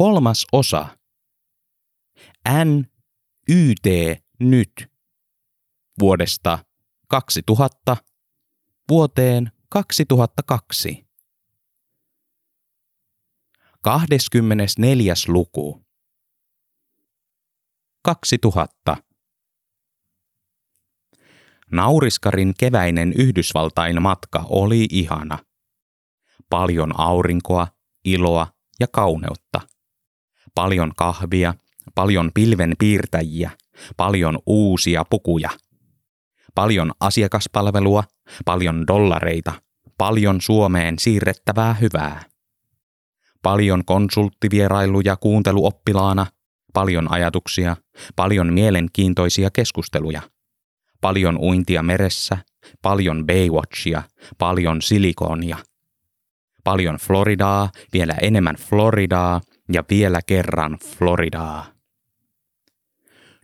kolmas osa. N Y T nyt vuodesta 2000 vuoteen 2002. 24. luku. 2000. Nauriskarin keväinen Yhdysvaltain matka oli ihana. Paljon aurinkoa, iloa ja kauneutta. Paljon kahvia, paljon pilven piirtäjiä, paljon uusia pukuja. Paljon asiakaspalvelua, paljon dollareita, paljon Suomeen siirrettävää hyvää. Paljon konsulttivierailuja kuunteluoppilaana, paljon ajatuksia, paljon mielenkiintoisia keskusteluja. Paljon uintia meressä, paljon Baywatchia, paljon silikonia. Paljon Floridaa, vielä enemmän Floridaa ja vielä kerran Floridaa.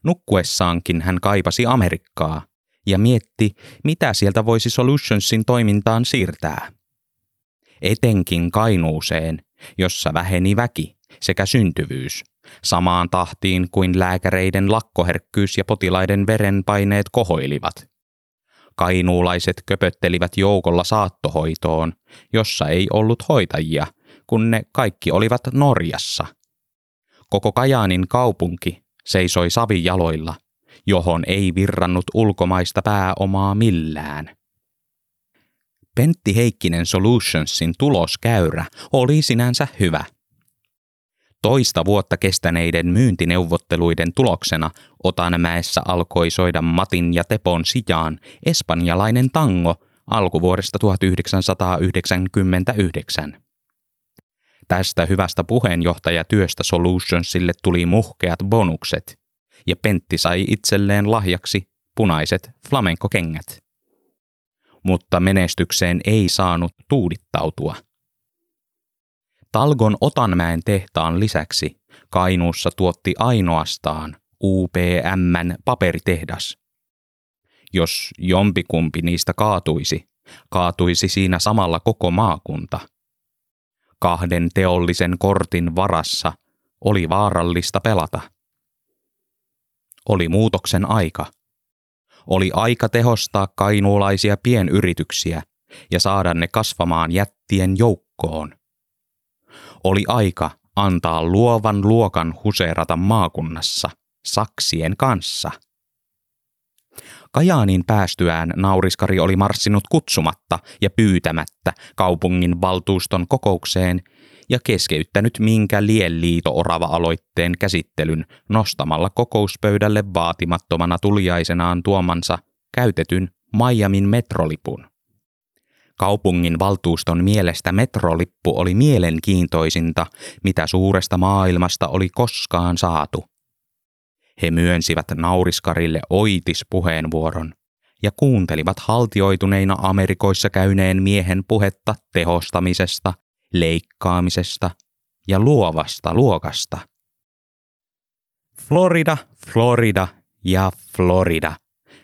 Nukkuessaankin hän kaipasi Amerikkaa ja mietti, mitä sieltä voisi Solutionsin toimintaan siirtää. Etenkin Kainuuseen, jossa väheni väki sekä syntyvyys, samaan tahtiin kuin lääkäreiden lakkoherkkyys ja potilaiden verenpaineet kohoilivat. Kainuulaiset köpöttelivät joukolla saattohoitoon, jossa ei ollut hoitajia, kun ne kaikki olivat Norjassa. Koko Kajaanin kaupunki seisoi savijaloilla, johon ei virrannut ulkomaista pääomaa millään. Pentti Heikkinen Solutionsin tuloskäyrä oli sinänsä hyvä. Toista vuotta kestäneiden myyntineuvotteluiden tuloksena Otanmäessä alkoi soida Matin ja Tepon sijaan espanjalainen tango alkuvuodesta 1999. Tästä hyvästä puheenjohtajatyöstä Solutionsille tuli muhkeat bonukset, ja Pentti sai itselleen lahjaksi punaiset flamenkokengät mutta menestykseen ei saanut tuudittautua. Talgon Otanmäen tehtaan lisäksi Kainuussa tuotti ainoastaan UPMn paperitehdas. Jos jompikumpi niistä kaatuisi, kaatuisi siinä samalla koko maakunta. Kahden teollisen kortin varassa oli vaarallista pelata. Oli muutoksen aika – oli aika tehostaa kainuulaisia pienyrityksiä ja saada ne kasvamaan jättien joukkoon. Oli aika antaa luovan luokan huseerata maakunnassa saksien kanssa. Kajaanin päästyään nauriskari oli marssinut kutsumatta ja pyytämättä kaupungin valtuuston kokoukseen ja keskeyttänyt minkä lienliito-orava-aloitteen käsittelyn nostamalla kokouspöydälle vaatimattomana tuliaisenaan tuomansa käytetyn Miamin metrolipun. Kaupungin valtuuston mielestä metrolippu oli mielenkiintoisinta, mitä suuresta maailmasta oli koskaan saatu. He myönsivät nauriskarille oitispuheenvuoron ja kuuntelivat haltioituneina Amerikoissa käyneen miehen puhetta tehostamisesta leikkaamisesta ja luovasta luokasta. Florida, Florida ja Florida.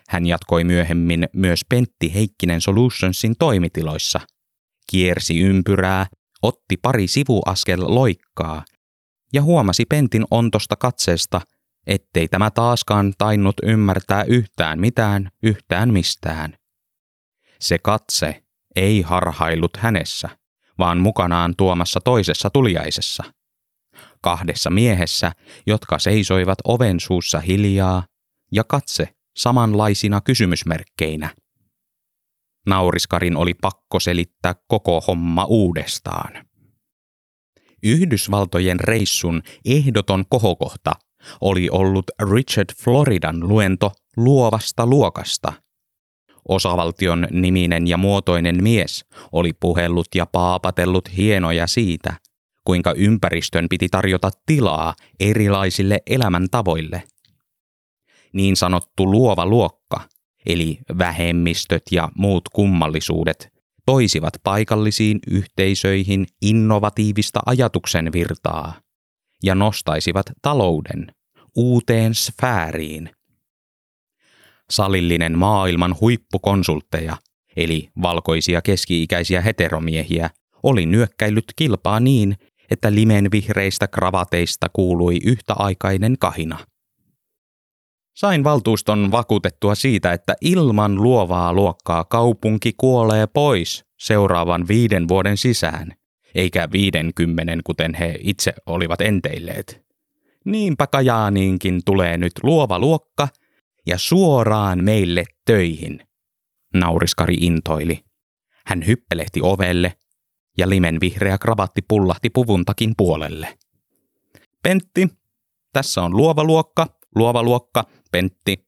Hän jatkoi myöhemmin myös Pentti Heikkinen Solutionsin toimitiloissa. Kiersi ympyrää, otti pari sivuaskel loikkaa ja huomasi Pentin ontosta katseesta, ettei tämä taaskaan tainnut ymmärtää yhtään mitään yhtään mistään. Se katse ei harhaillut hänessä vaan mukanaan tuomassa toisessa tuliaisessa. Kahdessa miehessä, jotka seisoivat oven suussa hiljaa ja katse samanlaisina kysymysmerkkeinä. Nauriskarin oli pakko selittää koko homma uudestaan. Yhdysvaltojen reissun ehdoton kohokohta oli ollut Richard Floridan luento luovasta luokasta – Osavaltion niminen ja muotoinen mies oli puhellut ja paapatellut hienoja siitä, kuinka ympäristön piti tarjota tilaa erilaisille elämäntavoille. Niin sanottu luova luokka, eli vähemmistöt ja muut kummallisuudet, toisivat paikallisiin yhteisöihin innovatiivista ajatuksen virtaa ja nostaisivat talouden uuteen sfääriin – salillinen maailman huippukonsultteja, eli valkoisia keski-ikäisiä heteromiehiä, oli nyökkäillyt kilpaa niin, että limenvihreistä kravateista kuului yhtäaikainen kahina. Sain valtuuston vakuutettua siitä, että ilman luovaa luokkaa kaupunki kuolee pois seuraavan viiden vuoden sisään, eikä viidenkymmenen kuten he itse olivat enteilleet. Niinpä Kajaaniinkin tulee nyt luova luokka ja suoraan meille töihin, nauriskari intoili. Hän hyppelehti ovelle ja limen vihreä kravatti pullahti puvuntakin puolelle. Pentti, tässä on luova luokka, luova luokka, Pentti.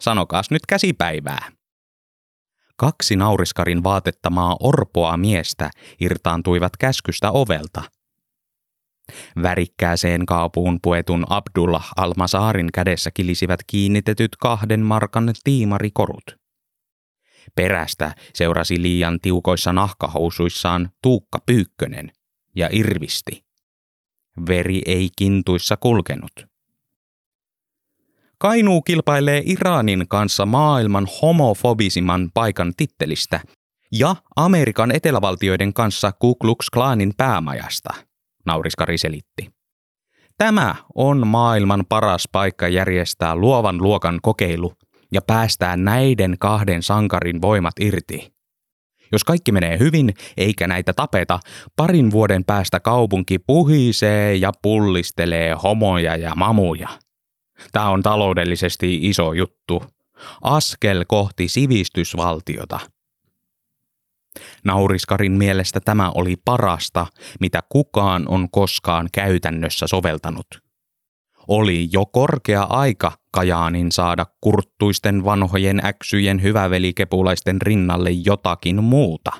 Sanokaas nyt käsipäivää. Kaksi nauriskarin vaatettamaa orpoa miestä irtaantuivat käskystä ovelta. Värikkääseen kaapuun puetun Abdullah Almasaarin kädessä kilisivät kiinnitetyt kahden markan tiimarikorut. Perästä seurasi liian tiukoissa nahkahousuissaan Tuukka Pyykkönen ja irvisti. Veri ei kintuissa kulkenut. Kainuu kilpailee Iranin kanssa maailman homofobisimman paikan tittelistä ja Amerikan etelävaltioiden kanssa Ku Klux Klanin päämajasta, nauriskari selitti. Tämä on maailman paras paikka järjestää luovan luokan kokeilu ja päästää näiden kahden sankarin voimat irti. Jos kaikki menee hyvin eikä näitä tapeta, parin vuoden päästä kaupunki puhisee ja pullistelee homoja ja mamuja. Tämä on taloudellisesti iso juttu. Askel kohti sivistysvaltiota. Nauriskarin mielestä tämä oli parasta, mitä kukaan on koskaan käytännössä soveltanut. Oli jo korkea aika Kajaanin saada kurttuisten vanhojen äksyjen hyvävelikepulaisten rinnalle jotakin muuta.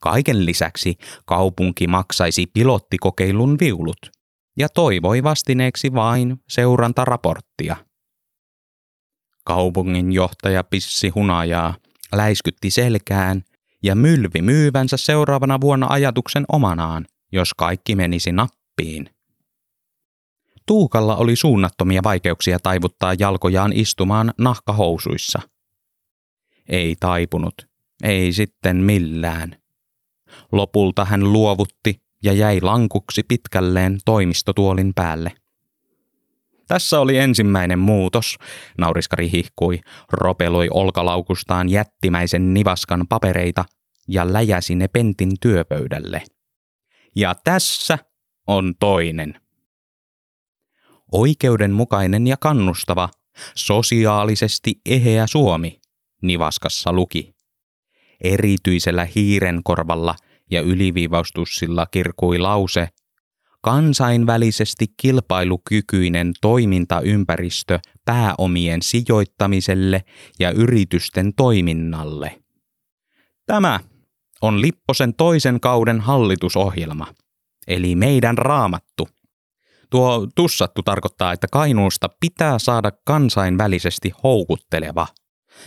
Kaiken lisäksi kaupunki maksaisi pilottikokeilun viulut – ja toivoi vastineeksi vain seurantaraporttia. Kaupungin johtaja pissi hunajaa, läiskytti selkään ja mylvi myyvänsä seuraavana vuonna ajatuksen omanaan, jos kaikki menisi nappiin. Tuukalla oli suunnattomia vaikeuksia taivuttaa jalkojaan istumaan nahkahousuissa. Ei taipunut, ei sitten millään. Lopulta hän luovutti ja jäi lankuksi pitkälleen toimistotuolin päälle. Tässä oli ensimmäinen muutos, nauriskari hihkui, ropeloi olkalaukustaan jättimäisen nivaskan papereita ja läjäsi ne pentin työpöydälle. Ja tässä on toinen. Oikeudenmukainen ja kannustava, sosiaalisesti eheä Suomi, nivaskassa luki. Erityisellä hiirenkorvalla – ja yliviivaustussilla kirkui lause kansainvälisesti kilpailukykyinen toimintaympäristö pääomien sijoittamiselle ja yritysten toiminnalle. Tämä on Lipposen toisen kauden hallitusohjelma, eli meidän raamattu. Tuo tussattu tarkoittaa, että Kainuusta pitää saada kansainvälisesti houkutteleva –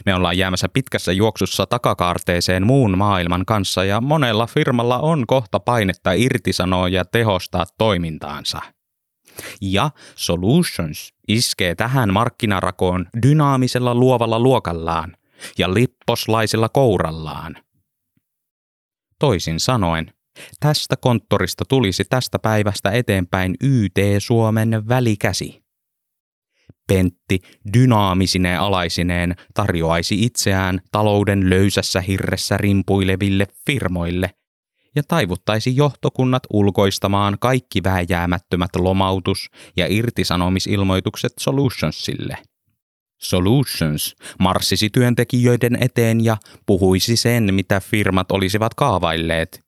me ollaan jäämässä pitkässä juoksussa takakaarteeseen muun maailman kanssa ja monella firmalla on kohta painetta irtisanoa ja tehostaa toimintaansa. Ja Solutions iskee tähän markkinarakoon dynaamisella luovalla luokallaan ja lipposlaisella kourallaan. Toisin sanoen, tästä konttorista tulisi tästä päivästä eteenpäin YT Suomen välikäsi. Pentti dynaamisine alaisineen tarjoaisi itseään talouden löysässä hirressä rimpuileville firmoille ja taivuttaisi johtokunnat ulkoistamaan kaikki vääjäämättömät lomautus- ja irtisanomisilmoitukset Solutionsille. Solutions marssisi työntekijöiden eteen ja puhuisi sen, mitä firmat olisivat kaavailleet,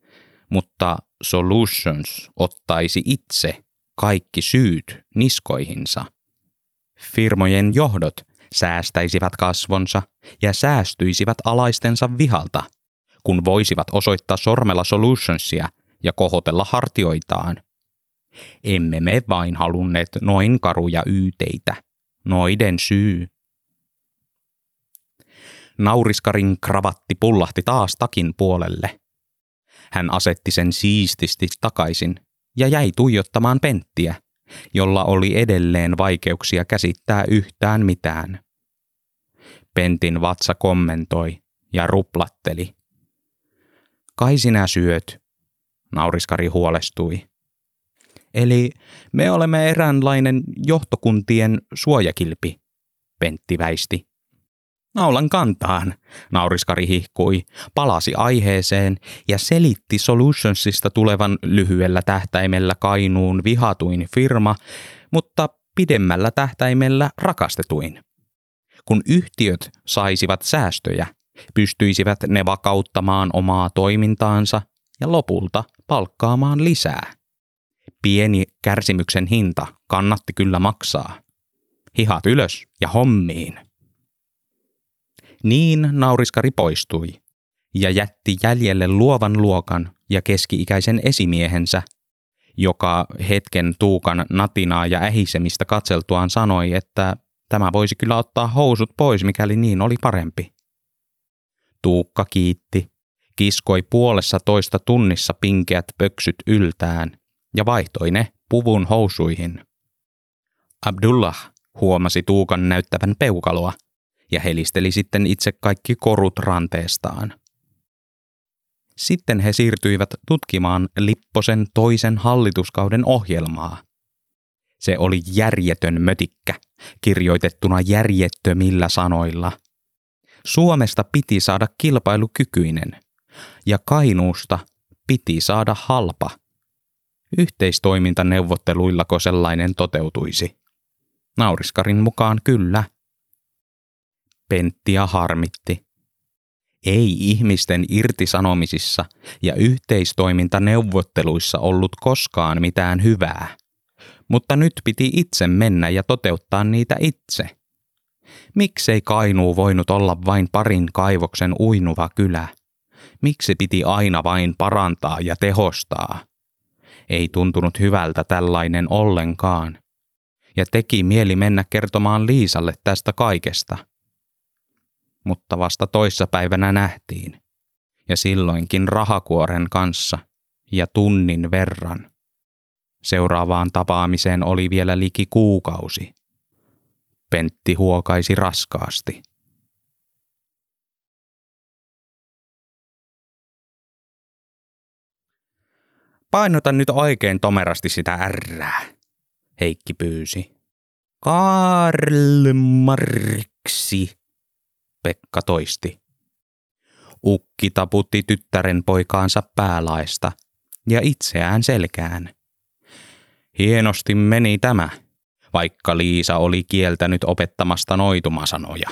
mutta Solutions ottaisi itse kaikki syyt niskoihinsa. Firmojen johdot säästäisivät kasvonsa ja säästyisivät alaistensa vihalta, kun voisivat osoittaa sormella solutionsia ja kohotella hartioitaan. Emme me vain halunneet noin karuja yyteitä. Noiden syy. Nauriskarin kravatti pullahti taas takin puolelle. Hän asetti sen siististi takaisin ja jäi tuijottamaan penttiä, jolla oli edelleen vaikeuksia käsittää yhtään mitään. Pentin vatsa kommentoi ja ruplatteli. Kai sinä syöt, nauriskari huolestui. Eli me olemme eräänlainen johtokuntien suojakilpi, Pentti väisti. Naulan kantaan, nauriskari hihkui, palasi aiheeseen ja selitti Solutionsista tulevan lyhyellä tähtäimellä Kainuun vihatuin firma, mutta pidemmällä tähtäimellä rakastetuin. Kun yhtiöt saisivat säästöjä, pystyisivät ne vakauttamaan omaa toimintaansa ja lopulta palkkaamaan lisää. Pieni kärsimyksen hinta kannatti kyllä maksaa. Hihat ylös ja hommiin. Niin nauriskari poistui ja jätti jäljelle luovan luokan ja keski-ikäisen esimiehensä, joka hetken Tuukan natinaa ja ähisemistä katseltuaan sanoi, että tämä voisi kyllä ottaa housut pois, mikäli niin oli parempi. Tuukka kiitti, kiskoi puolessa toista tunnissa pinkeät pöksyt yltään ja vaihtoi ne puvun housuihin. Abdullah huomasi Tuukan näyttävän peukaloa ja helisteli sitten itse kaikki korut ranteestaan. Sitten he siirtyivät tutkimaan Lipposen toisen hallituskauden ohjelmaa. Se oli järjetön mötikkä, kirjoitettuna järjettömillä sanoilla. Suomesta piti saada kilpailukykyinen ja Kainuusta piti saada halpa. Yhteistoimintaneuvotteluillako sellainen toteutuisi? Nauriskarin mukaan kyllä. Penttiä harmitti. Ei ihmisten irtisanomisissa ja yhteistoimintaneuvotteluissa ollut koskaan mitään hyvää, mutta nyt piti itse mennä ja toteuttaa niitä itse. Miksei Kainuu voinut olla vain parin kaivoksen uinuva kylä? Miksi piti aina vain parantaa ja tehostaa? Ei tuntunut hyvältä tällainen ollenkaan. Ja teki mieli mennä kertomaan Liisalle tästä kaikesta – mutta vasta toissa päivänä nähtiin. Ja silloinkin rahakuoren kanssa ja tunnin verran. Seuraavaan tapaamiseen oli vielä liki kuukausi. Pentti huokaisi raskaasti. Painota nyt oikein tomerasti sitä ärrää, Heikki pyysi. Karl Marksi, Pekka toisti. Ukki taputti tyttären poikaansa päälaista ja itseään selkään. Hienosti meni tämä, vaikka Liisa oli kieltänyt opettamasta noitumasanoja.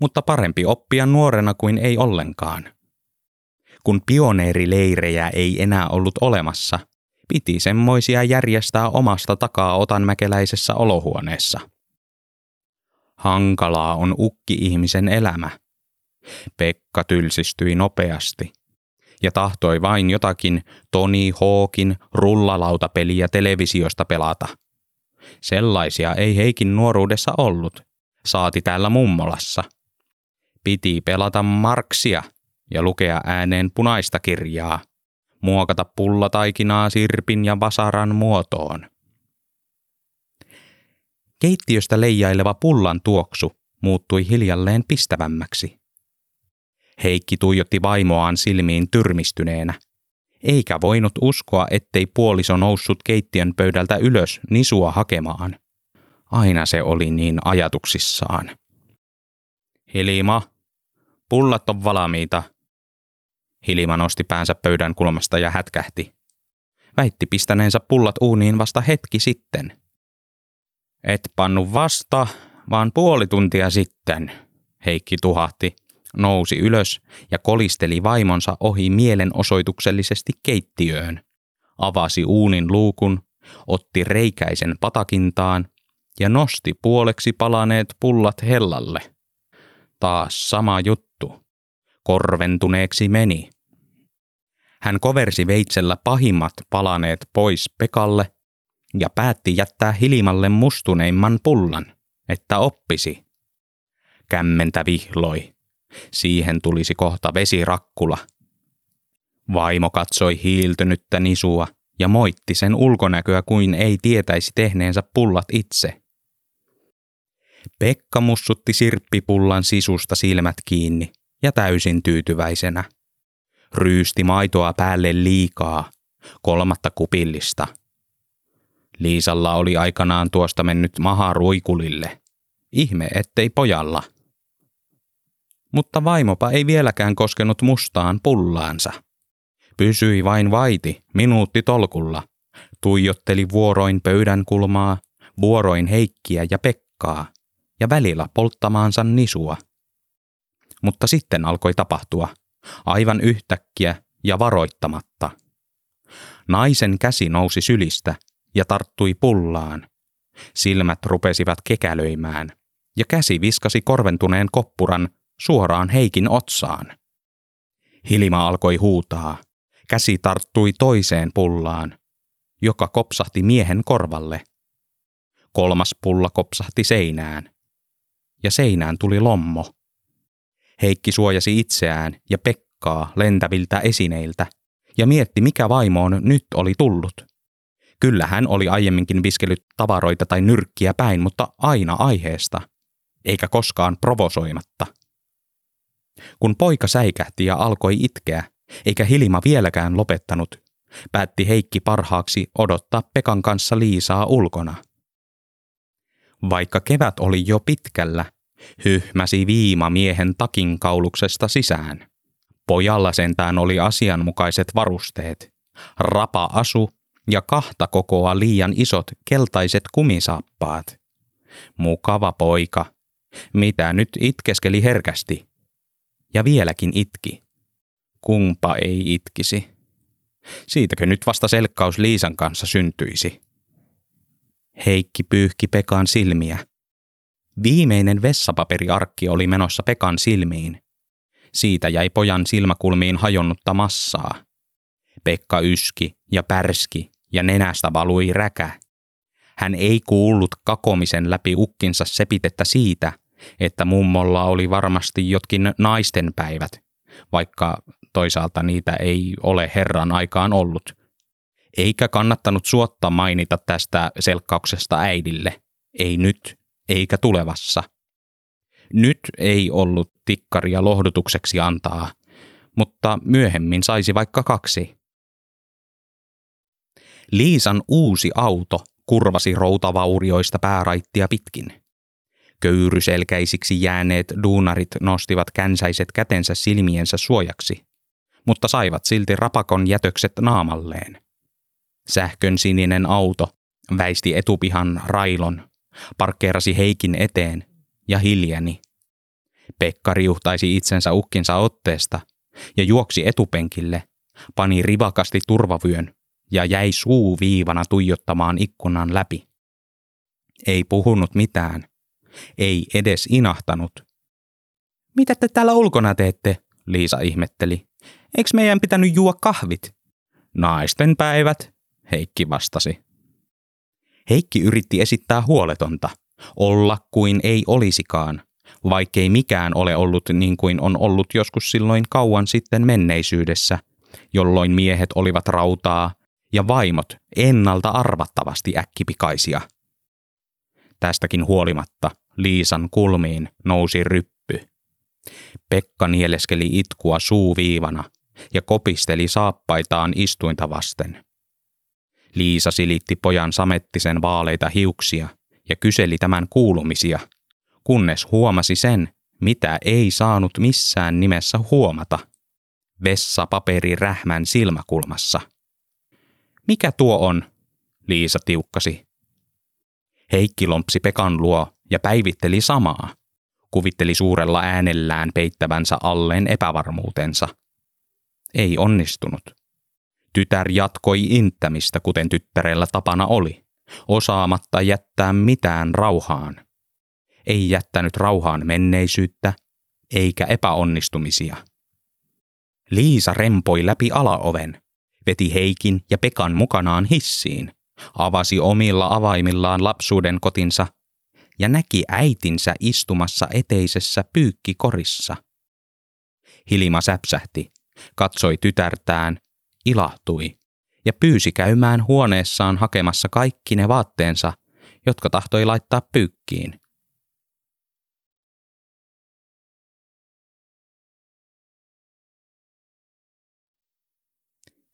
Mutta parempi oppia nuorena kuin ei ollenkaan. Kun pioneerileirejä ei enää ollut olemassa, piti semmoisia järjestää omasta takaa otanmäkeläisessä olohuoneessa – Hankalaa on ukki-ihmisen elämä. Pekka tylsistyi nopeasti ja tahtoi vain jotakin Tony Hawkin rullalautapeliä televisiosta pelata. Sellaisia ei Heikin nuoruudessa ollut, saati täällä mummolassa. Piti pelata Marksia ja lukea ääneen punaista kirjaa, muokata pullataikinaa sirpin ja vasaran muotoon. Keittiöstä leijaileva pullan tuoksu muuttui hiljalleen pistävämmäksi. Heikki tuijotti vaimoaan silmiin tyrmistyneenä, eikä voinut uskoa, ettei puoliso noussut keittiön pöydältä ylös nisua hakemaan. Aina se oli niin ajatuksissaan. Hilima, pullat on valmiita. Hilima nosti päänsä pöydän kulmasta ja hätkähti. Väitti pistäneensä pullat uuniin vasta hetki sitten – et pannu vasta, vaan puoli tuntia sitten, Heikki tuhahti, nousi ylös ja kolisteli vaimonsa ohi mielenosoituksellisesti keittiöön. Avasi uunin luukun, otti reikäisen patakintaan ja nosti puoleksi palaneet pullat hellalle. Taas sama juttu. Korventuneeksi meni. Hän koversi veitsellä pahimmat palaneet pois Pekalle ja päätti jättää Hilimalle mustuneimman pullan, että oppisi. Kämmentä vihloi. Siihen tulisi kohta vesirakkula. Vaimo katsoi hiiltynyttä nisua ja moitti sen ulkonäköä kuin ei tietäisi tehneensä pullat itse. Pekka mussutti sirppipullan sisusta silmät kiinni ja täysin tyytyväisenä. Ryysti maitoa päälle liikaa, kolmatta kupillista – Liisalla oli aikanaan tuosta mennyt maha ruikulille. Ihme, ettei pojalla. Mutta vaimopa ei vieläkään koskenut mustaan pullaansa. Pysyi vain vaiti, minuutti tolkulla. Tuijotteli vuoroin pöydän kulmaa, vuoroin Heikkiä ja Pekkaa, ja välillä polttamaansa nisua. Mutta sitten alkoi tapahtua, aivan yhtäkkiä ja varoittamatta. Naisen käsi nousi sylistä ja tarttui pullaan. Silmät rupesivat kekälöimään, ja käsi viskasi korventuneen koppuran suoraan Heikin otsaan. Hilma alkoi huutaa. Käsi tarttui toiseen pullaan, joka kopsahti miehen korvalle. Kolmas pulla kopsahti seinään. Ja seinään tuli lommo. Heikki suojasi itseään ja Pekkaa lentäviltä esineiltä ja mietti, mikä vaimoon nyt oli tullut. Kyllä hän oli aiemminkin viskellyt tavaroita tai nyrkkiä päin, mutta aina aiheesta, eikä koskaan provosoimatta. Kun poika säikähti ja alkoi itkeä, eikä Hilma vieläkään lopettanut, päätti Heikki parhaaksi odottaa Pekan kanssa Liisaa ulkona. Vaikka kevät oli jo pitkällä, hyhmäsi viima miehen takin kauluksesta sisään. Pojalla sentään oli asianmukaiset varusteet, rapa-asu ja kahta kokoa liian isot keltaiset kumisaappaat. Mukava poika. Mitä nyt itkeskeli herkästi? Ja vieläkin itki. Kumpa ei itkisi. Siitäkö nyt vasta selkkaus Liisan kanssa syntyisi? Heikki pyyhki Pekan silmiä. Viimeinen vessapaperiarkki oli menossa Pekan silmiin. Siitä jäi pojan silmäkulmiin hajonnutta massaa. Pekka yski ja pärski ja nenästä valui räkä. Hän ei kuullut kakomisen läpi ukkinsa sepitettä siitä, että mummolla oli varmasti jotkin naisten päivät, vaikka toisaalta niitä ei ole herran aikaan ollut. Eikä kannattanut suotta mainita tästä selkkauksesta äidille, ei nyt eikä tulevassa. Nyt ei ollut tikkaria lohdutukseksi antaa, mutta myöhemmin saisi vaikka kaksi. Liisan uusi auto kurvasi routavaurioista pääraittia pitkin. Köyryselkäisiksi jääneet duunarit nostivat känsäiset kätensä silmiensä suojaksi, mutta saivat silti rapakon jätökset naamalleen. Sähkön sininen auto väisti etupihan railon, parkkeerasi Heikin eteen ja hiljeni. Pekka riuhtaisi itsensä ukkinsa otteesta ja juoksi etupenkille, pani rivakasti turvavyön ja jäi suu viivana tuijottamaan ikkunan läpi. Ei puhunut mitään. Ei edes inahtanut. Mitä te täällä ulkona teette? Liisa ihmetteli. Eikö meidän pitänyt juo kahvit? Naisten päivät, Heikki vastasi. Heikki yritti esittää huoletonta, olla kuin ei olisikaan, vaikkei mikään ole ollut niin kuin on ollut joskus silloin kauan sitten menneisyydessä, jolloin miehet olivat rautaa ja vaimot ennalta arvattavasti äkkipikaisia. Tästäkin huolimatta Liisan kulmiin nousi ryppy. Pekka nieleskeli itkua suuviivana ja kopisteli saappaitaan istuinta vasten. Liisa silitti pojan samettisen vaaleita hiuksia ja kyseli tämän kuulumisia, kunnes huomasi sen, mitä ei saanut missään nimessä huomata. Vessapaperi rähmän silmäkulmassa. Mikä tuo on? Liisa tiukkasi. Heikki lompsi Pekan luo ja päivitteli samaa. Kuvitteli suurella äänellään peittävänsä alleen epävarmuutensa. Ei onnistunut. Tytär jatkoi inttämistä, kuten tyttärellä tapana oli, osaamatta jättää mitään rauhaan. Ei jättänyt rauhaan menneisyyttä, eikä epäonnistumisia. Liisa rempoi läpi alaoven, veti Heikin ja Pekan mukanaan hissiin, avasi omilla avaimillaan lapsuuden kotinsa ja näki äitinsä istumassa eteisessä pyykkikorissa. Hilima säpsähti, katsoi tytärtään ilahtui ja pyysi käymään huoneessaan hakemassa kaikki ne vaatteensa, jotka tahtoi laittaa pyykkiin.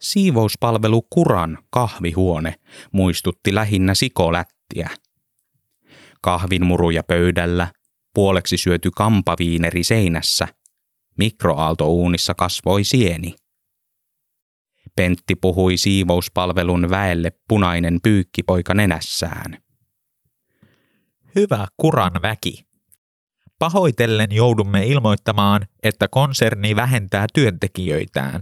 Siivouspalvelu Kuran kahvihuone muistutti lähinnä sikolättiä. Kahvinmuruja pöydällä, puoleksi syöty kampaviineri seinässä, mikroaaltouunissa kasvoi sieni. Pentti puhui siivouspalvelun väelle punainen pyykkipoika nenässään. Hyvä kuran väki. Pahoitellen joudumme ilmoittamaan, että konserni vähentää työntekijöitään.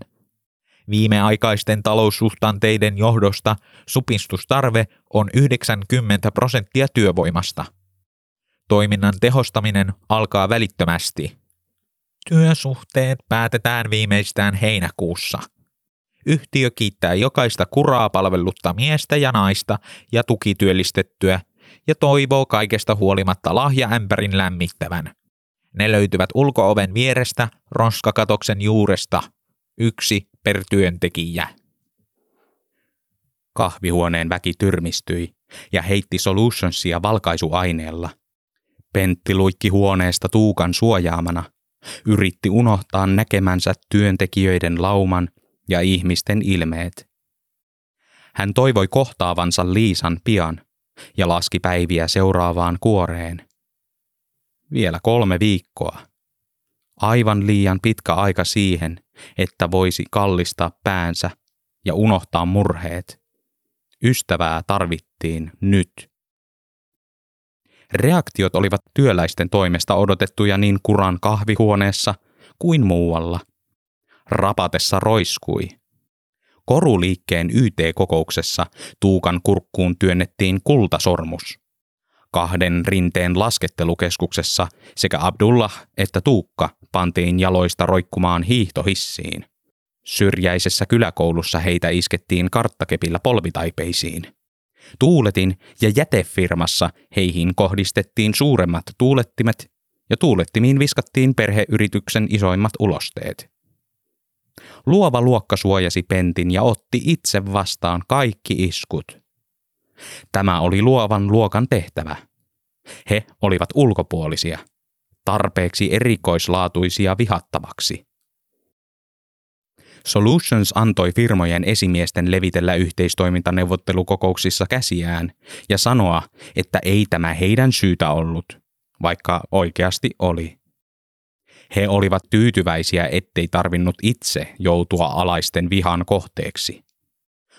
Viimeaikaisten taloussuhtanteiden johdosta supistustarve on 90 prosenttia työvoimasta. Toiminnan tehostaminen alkaa välittömästi. Työsuhteet päätetään viimeistään heinäkuussa. Yhtiö kiittää jokaista kuraa palvellutta miestä ja naista ja tukityöllistettyä ja toivoo kaikesta huolimatta lahjaämpärin lämmittävän. Ne löytyvät ulkooven vierestä roskakatoksen juuresta. Yksi per työntekijä. Kahvihuoneen väki tyrmistyi ja heitti solutionsia valkaisuaineella. Pentti luikki huoneesta tuukan suojaamana, yritti unohtaa näkemänsä työntekijöiden lauman ja ihmisten ilmeet. Hän toivoi kohtaavansa Liisan pian ja laski päiviä seuraavaan kuoreen. Vielä kolme viikkoa. Aivan liian pitkä aika siihen, että voisi kallistaa päänsä ja unohtaa murheet. Ystävää tarvittiin nyt. Reaktiot olivat työläisten toimesta odotettuja niin kuran kahvihuoneessa kuin muualla. Rapatessa roiskui. Koruliikkeen YT-kokouksessa Tuukan kurkkuun työnnettiin kultasormus. Kahden rinteen laskettelukeskuksessa sekä Abdullah että Tuukka pantiin jaloista roikkumaan hiihtohissiin. Syrjäisessä kyläkoulussa heitä iskettiin karttakepillä polvitaipeisiin. Tuuletin ja jätefirmassa heihin kohdistettiin suuremmat tuulettimet ja tuulettimiin viskattiin perheyrityksen isoimmat ulosteet. Luova luokka suojasi pentin ja otti itse vastaan kaikki iskut. Tämä oli luovan luokan tehtävä. He olivat ulkopuolisia, tarpeeksi erikoislaatuisia vihattavaksi. Solutions antoi firmojen esimiesten levitellä yhteistoimintaneuvottelukokouksissa käsiään ja sanoa, että ei tämä heidän syytä ollut, vaikka oikeasti oli. He olivat tyytyväisiä, ettei tarvinnut itse joutua alaisten vihan kohteeksi.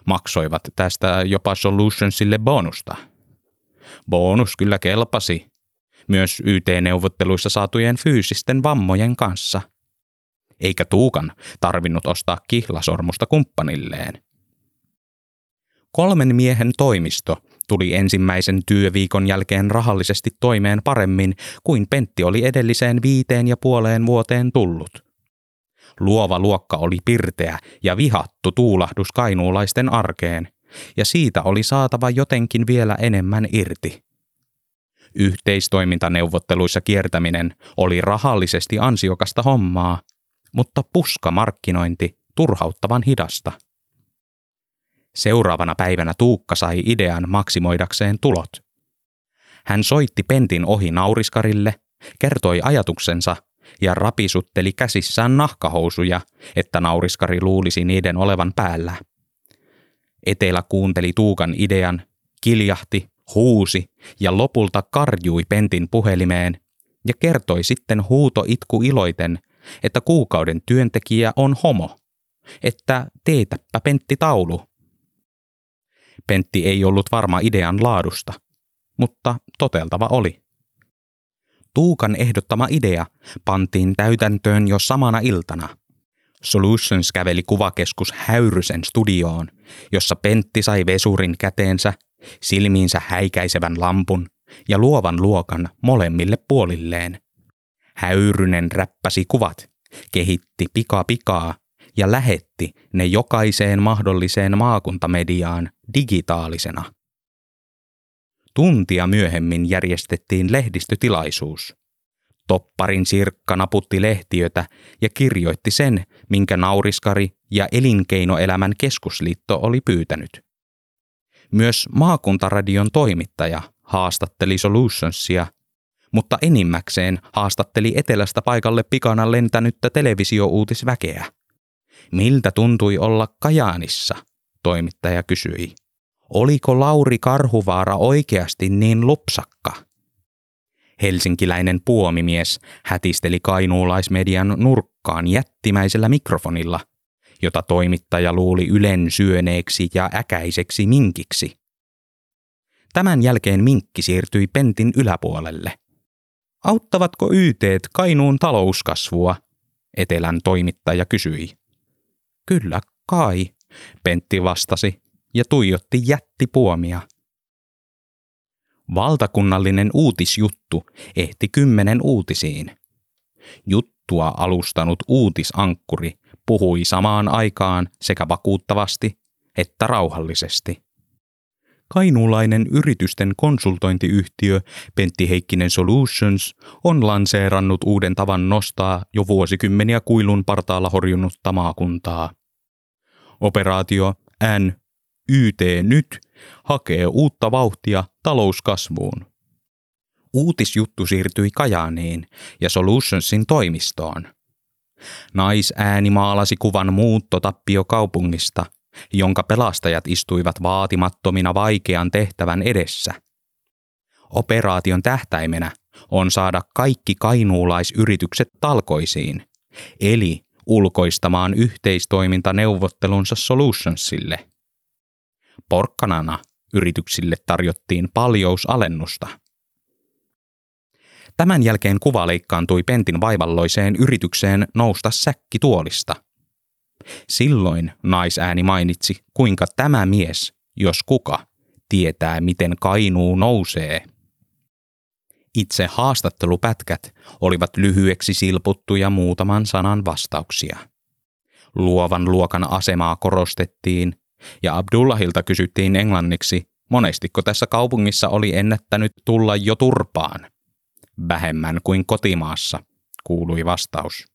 Maksoivat tästä jopa Solutionsille bonusta. Bonus kyllä kelpasi, myös YT-neuvotteluissa saatujen fyysisten vammojen kanssa. Eikä Tuukan tarvinnut ostaa kihlasormusta kumppanilleen. Kolmen miehen toimisto tuli ensimmäisen työviikon jälkeen rahallisesti toimeen paremmin kuin Pentti oli edelliseen viiteen ja puoleen vuoteen tullut. Luova luokka oli pirteä ja vihattu tuulahdus kainuulaisten arkeen, ja siitä oli saatava jotenkin vielä enemmän irti. Yhteistoimintaneuvotteluissa kiertäminen oli rahallisesti ansiokasta hommaa, mutta puskamarkkinointi turhauttavan hidasta. Seuraavana päivänä Tuukka sai idean maksimoidakseen tulot. Hän soitti Pentin ohi nauriskarille, kertoi ajatuksensa ja rapisutteli käsissään nahkahousuja, että nauriskari luulisi niiden olevan päällä. Etelä kuunteli Tuukan idean, kiljahti, huusi ja lopulta karjui Pentin puhelimeen ja kertoi sitten huuto itku iloiten, että kuukauden työntekijä on homo, että teetäpä Pentti taulu Pentti ei ollut varma idean laadusta, mutta toteltava oli. Tuukan ehdottama idea pantiin täytäntöön jo samana iltana. Solutions käveli kuvakeskus Häyrysen studioon, jossa Pentti sai vesurin käteensä, silmiinsä häikäisevän lampun ja luovan luokan molemmille puolilleen. Häyrynen räppäsi kuvat, kehitti pika pikaa ja lähetti ne jokaiseen mahdolliseen maakuntamediaan digitaalisena. Tuntia myöhemmin järjestettiin lehdistötilaisuus. Topparin sirkka naputti lehtiötä ja kirjoitti sen, minkä nauriskari ja elinkeinoelämän keskusliitto oli pyytänyt. Myös maakuntaradion toimittaja haastatteli Solutionsia, mutta enimmäkseen haastatteli etelästä paikalle pikana lentänyttä televisiouutisväkeä. Miltä tuntui olla Kajaanissa, toimittaja kysyi. Oliko Lauri Karhuvaara oikeasti niin lupsakka? Helsinkiläinen puomimies hätisteli kainuulaismedian nurkkaan jättimäisellä mikrofonilla, jota toimittaja luuli ylen syöneeksi ja äkäiseksi minkiksi. Tämän jälkeen minkki siirtyi pentin yläpuolelle. Auttavatko YTt Kainuun talouskasvua? Etelän toimittaja kysyi. Kyllä kai, Pentti vastasi ja tuijotti jättipuomia. Valtakunnallinen uutisjuttu ehti kymmenen uutisiin. Juttua alustanut uutisankkuri puhui samaan aikaan sekä vakuuttavasti että rauhallisesti. Kainuulainen yritysten konsultointiyhtiö Pentti Heikkinen Solutions on lanseerannut uuden tavan nostaa jo vuosikymmeniä kuilun partaalla horjunutta maakuntaa. Operaatio N YT nyt hakee uutta vauhtia talouskasvuun. Uutisjuttu siirtyi Kajaaniin ja Solutionsin toimistoon. Naisääni maalasi kuvan muuttotappio kaupungista, jonka pelastajat istuivat vaatimattomina vaikean tehtävän edessä. Operaation tähtäimenä on saada kaikki kainuulaisyritykset talkoisiin, eli ulkoistamaan yhteistoimintaneuvottelunsa Solutionsille. Porkkanana yrityksille tarjottiin paljousalennusta. Tämän jälkeen kuva leikkaantui Pentin vaivalloiseen yritykseen nousta säkkituolista. Silloin naisääni mainitsi, kuinka tämä mies, jos kuka, tietää miten Kainuu nousee. Itse haastattelupätkät olivat lyhyeksi silputtuja muutaman sanan vastauksia. Luovan luokan asemaa korostettiin ja Abdullahilta kysyttiin englanniksi, monestiko tässä kaupungissa oli ennättänyt tulla jo turpaan. Vähemmän kuin kotimaassa, kuului vastaus.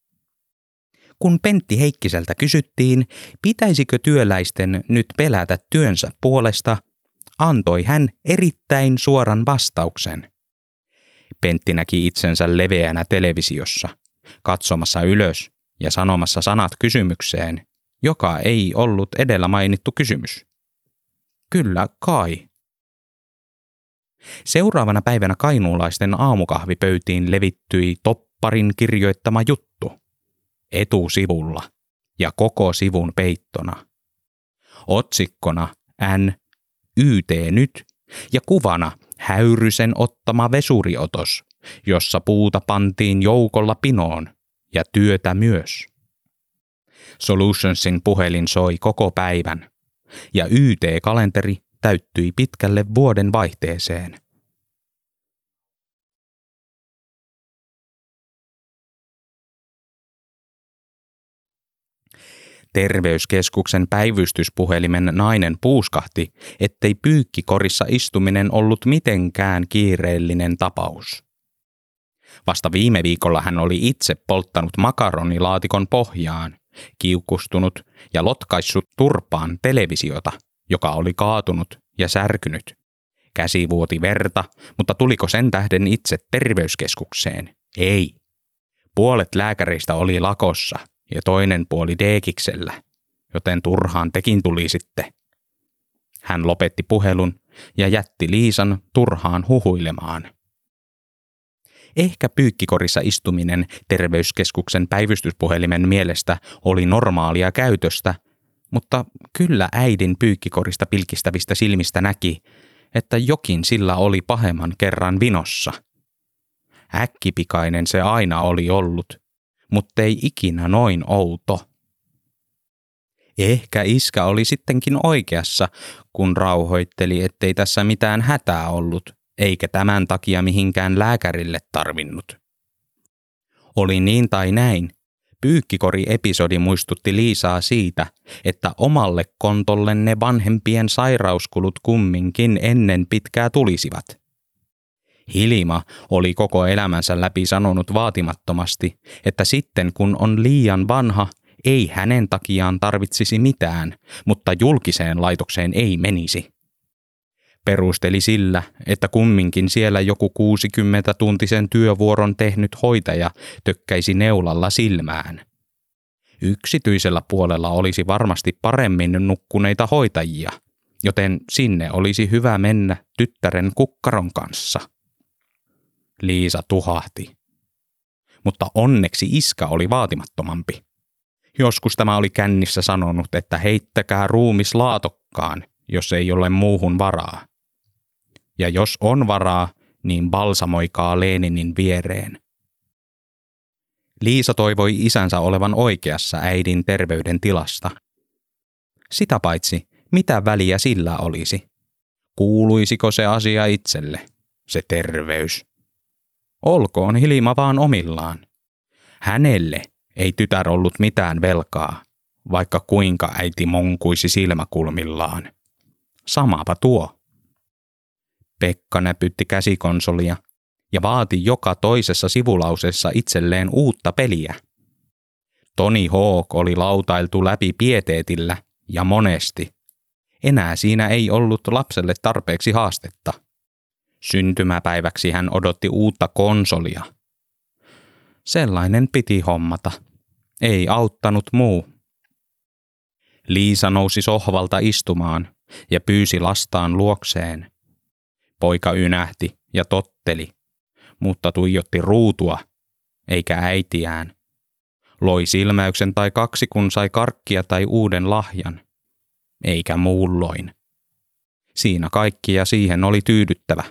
Kun Pentti Heikkiseltä kysyttiin, pitäisikö työläisten nyt pelätä työnsä puolesta, antoi hän erittäin suoran vastauksen. Pentti näki itsensä leveänä televisiossa, katsomassa ylös ja sanomassa sanat kysymykseen, joka ei ollut edellä mainittu kysymys. Kyllä kai. Seuraavana päivänä kainuulaisten aamukahvipöytiin levittyi topparin kirjoittama juttu. Etusivulla ja koko sivun peittona. Otsikkona N, YT nyt ja kuvana häyrysen ottama vesuriotos, jossa puuta pantiin joukolla pinoon ja työtä myös. Solutionsin puhelin soi koko päivän ja YT-kalenteri täyttyi pitkälle vuoden vaihteeseen. Terveyskeskuksen päivystyspuhelimen nainen puuskahti, ettei pyykkikorissa istuminen ollut mitenkään kiireellinen tapaus. Vasta viime viikolla hän oli itse polttanut makaronilaatikon pohjaan, kiukustunut ja lotkaissut turpaan televisiota, joka oli kaatunut ja särkynyt. Käsi vuoti verta, mutta tuliko sen tähden itse terveyskeskukseen? Ei. Puolet lääkäreistä oli lakossa ja toinen puoli deekiksellä, joten turhaan tekin tuli sitten. Hän lopetti puhelun ja jätti Liisan turhaan huhuilemaan. Ehkä pyykkikorissa istuminen terveyskeskuksen päivystyspuhelimen mielestä oli normaalia käytöstä, mutta kyllä äidin pyykkikorista pilkistävistä silmistä näki, että jokin sillä oli pahemman kerran vinossa. Äkkipikainen se aina oli ollut, mutta ei ikinä noin outo. Ehkä iskä oli sittenkin oikeassa, kun rauhoitteli, ettei tässä mitään hätää ollut, eikä tämän takia mihinkään lääkärille tarvinnut. Oli niin tai näin, Pyykkikori-episodi muistutti Liisaa siitä, että omalle kontolle ne vanhempien sairauskulut kumminkin ennen pitkää tulisivat. Hilima oli koko elämänsä läpi sanonut vaatimattomasti, että sitten kun on liian vanha, ei hänen takiaan tarvitsisi mitään, mutta julkiseen laitokseen ei menisi. Perusteli sillä, että kumminkin siellä joku 60-tuntisen työvuoron tehnyt hoitaja tökkäisi neulalla silmään. Yksityisellä puolella olisi varmasti paremmin nukkuneita hoitajia, joten sinne olisi hyvä mennä tyttären kukkaron kanssa. Liisa tuhahti. Mutta onneksi iskä oli vaatimattomampi. Joskus tämä oli kännissä sanonut, että heittäkää ruumis laatokkaan, jos ei ole muuhun varaa. Ja jos on varaa, niin balsamoikaa Leninin viereen. Liisa toivoi isänsä olevan oikeassa äidin terveyden tilasta. Sitä paitsi, mitä väliä sillä olisi? Kuuluisiko se asia itselle, se terveys? Olkoon Hilma vaan omillaan. Hänelle ei tytär ollut mitään velkaa, vaikka kuinka äiti monkuisi silmäkulmillaan. Samapa tuo. Pekka näpytti käsikonsolia ja vaati joka toisessa sivulauseessa itselleen uutta peliä. Toni Hawk oli lautailtu läpi pieteetillä ja monesti. Enää siinä ei ollut lapselle tarpeeksi haastetta. Syntymäpäiväksi hän odotti uutta konsolia. Sellainen piti hommata. Ei auttanut muu. Liisa nousi sohvalta istumaan ja pyysi lastaan luokseen. Poika ynähti ja totteli, mutta tuijotti ruutua, eikä äitiään. Loi silmäyksen tai kaksi, kun sai karkkia tai uuden lahjan, eikä muulloin. Siinä kaikki ja siihen oli tyydyttävä.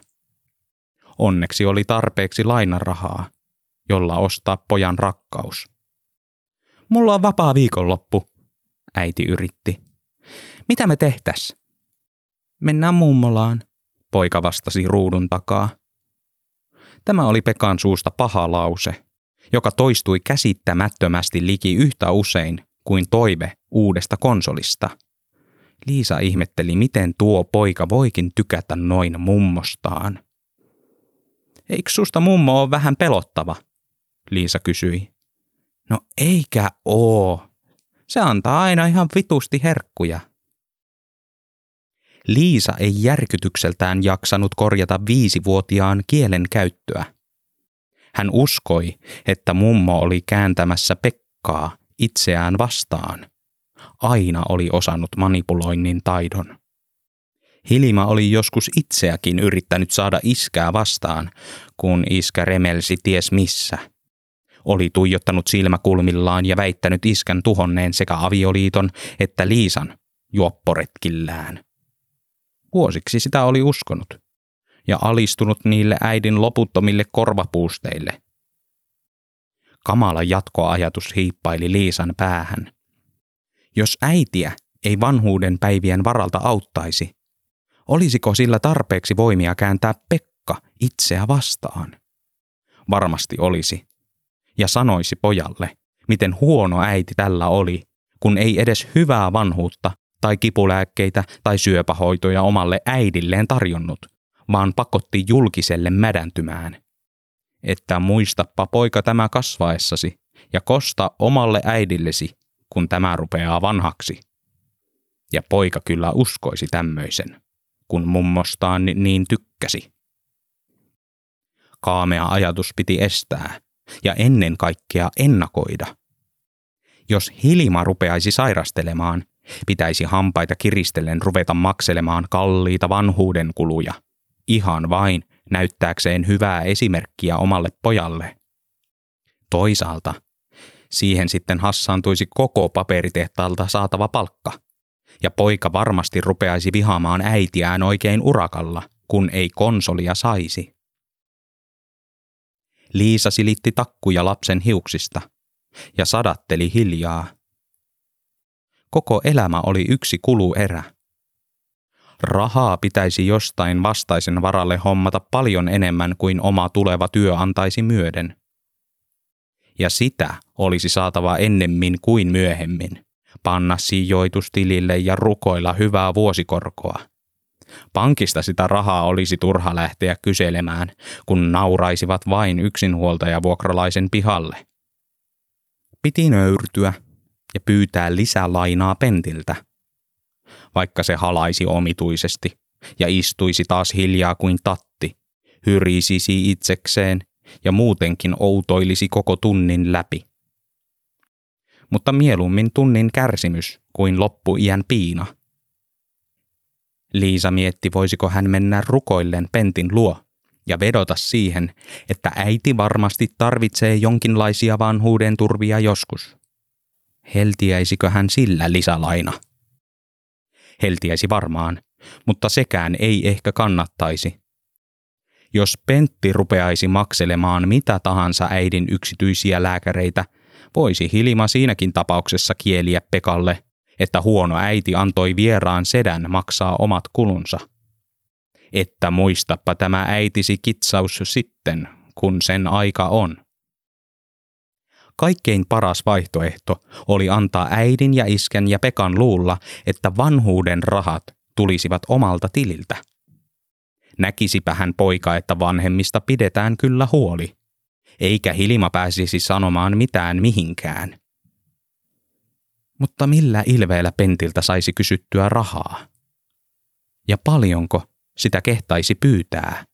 Onneksi oli tarpeeksi lainarahaa, jolla ostaa pojan rakkaus. Mulla on vapaa viikonloppu, äiti yritti. Mitä me tehtäs? Mennään mummolaan, poika vastasi ruudun takaa. Tämä oli Pekan suusta paha lause, joka toistui käsittämättömästi liki yhtä usein kuin toive uudesta konsolista. Liisa ihmetteli, miten tuo poika voikin tykätä noin mummostaan. Eikö susta mummo ole vähän pelottava? Liisa kysyi. No eikä oo. Se antaa aina ihan vitusti herkkuja. Liisa ei järkytykseltään jaksanut korjata viisivuotiaan kielen käyttöä. Hän uskoi, että mummo oli kääntämässä Pekkaa itseään vastaan. Aina oli osannut manipuloinnin taidon. Hilma oli joskus itseäkin yrittänyt saada iskää vastaan, kun iskä remelsi ties missä. Oli tuijottanut silmäkulmillaan ja väittänyt iskän tuhonneen sekä avioliiton että Liisan juopporetkillään. Vuosiksi sitä oli uskonut ja alistunut niille äidin loputtomille korvapuusteille. Kamala jatkoajatus hiippaili Liisan päähän. Jos äitiä ei vanhuuden päivien varalta auttaisi, olisiko sillä tarpeeksi voimia kääntää Pekka itseä vastaan? Varmasti olisi. Ja sanoisi pojalle, miten huono äiti tällä oli, kun ei edes hyvää vanhuutta tai kipulääkkeitä tai syöpähoitoja omalle äidilleen tarjonnut, vaan pakotti julkiselle mädäntymään. Että muistappa poika tämä kasvaessasi ja kosta omalle äidillesi, kun tämä rupeaa vanhaksi. Ja poika kyllä uskoisi tämmöisen, kun mummostaan niin tykkäsi. Kaamea ajatus piti estää ja ennen kaikkea ennakoida. Jos Hilma rupeaisi sairastelemaan, Pitäisi hampaita kiristellen ruveta makselemaan kalliita vanhuuden kuluja, ihan vain näyttääkseen hyvää esimerkkiä omalle pojalle. Toisaalta siihen sitten hassaantuisi koko paperitehtaalta saatava palkka, ja poika varmasti rupeaisi vihaamaan äitiään oikein urakalla, kun ei konsolia saisi. Liisa silitti takkuja lapsen hiuksista ja sadatteli hiljaa – Koko elämä oli yksi kuluerä. Rahaa pitäisi jostain vastaisen varalle hommata paljon enemmän kuin oma tuleva työ antaisi myöden. Ja sitä olisi saatava ennemmin kuin myöhemmin. Panna sijoitustilille ja rukoilla hyvää vuosikorkoa. Pankista sitä rahaa olisi turha lähteä kyselemään, kun nauraisivat vain yksinhuoltajavuokralaisen pihalle. Piti nöyrtyä ja pyytää lisää lainaa pentiltä. Vaikka se halaisi omituisesti ja istuisi taas hiljaa kuin tatti, hyrisisi itsekseen ja muutenkin outoilisi koko tunnin läpi. mutta mieluummin tunnin kärsimys kuin loppuiän piina. Liisa mietti, voisiko hän mennä rukoillen Pentin luo ja vedota siihen, että äiti varmasti tarvitsee jonkinlaisia vanhuuden turvia joskus. Heltiäisikö hän sillä lisälaina? Heltiäisi varmaan, mutta sekään ei ehkä kannattaisi. Jos Pentti rupeaisi makselemaan mitä tahansa äidin yksityisiä lääkäreitä, voisi Hilma siinäkin tapauksessa kieliä Pekalle, että huono äiti antoi vieraan sedän maksaa omat kulunsa. Että muistappa tämä äitisi kitsaus sitten, kun sen aika on. Kaikkein paras vaihtoehto oli antaa äidin ja isken ja Pekan luulla, että vanhuuden rahat tulisivat omalta tililtä. Näkisipä hän poika, että vanhemmista pidetään kyllä huoli, eikä Hilma pääsisi sanomaan mitään mihinkään. Mutta millä ilveellä Pentiltä saisi kysyttyä rahaa? Ja paljonko sitä kehtaisi pyytää?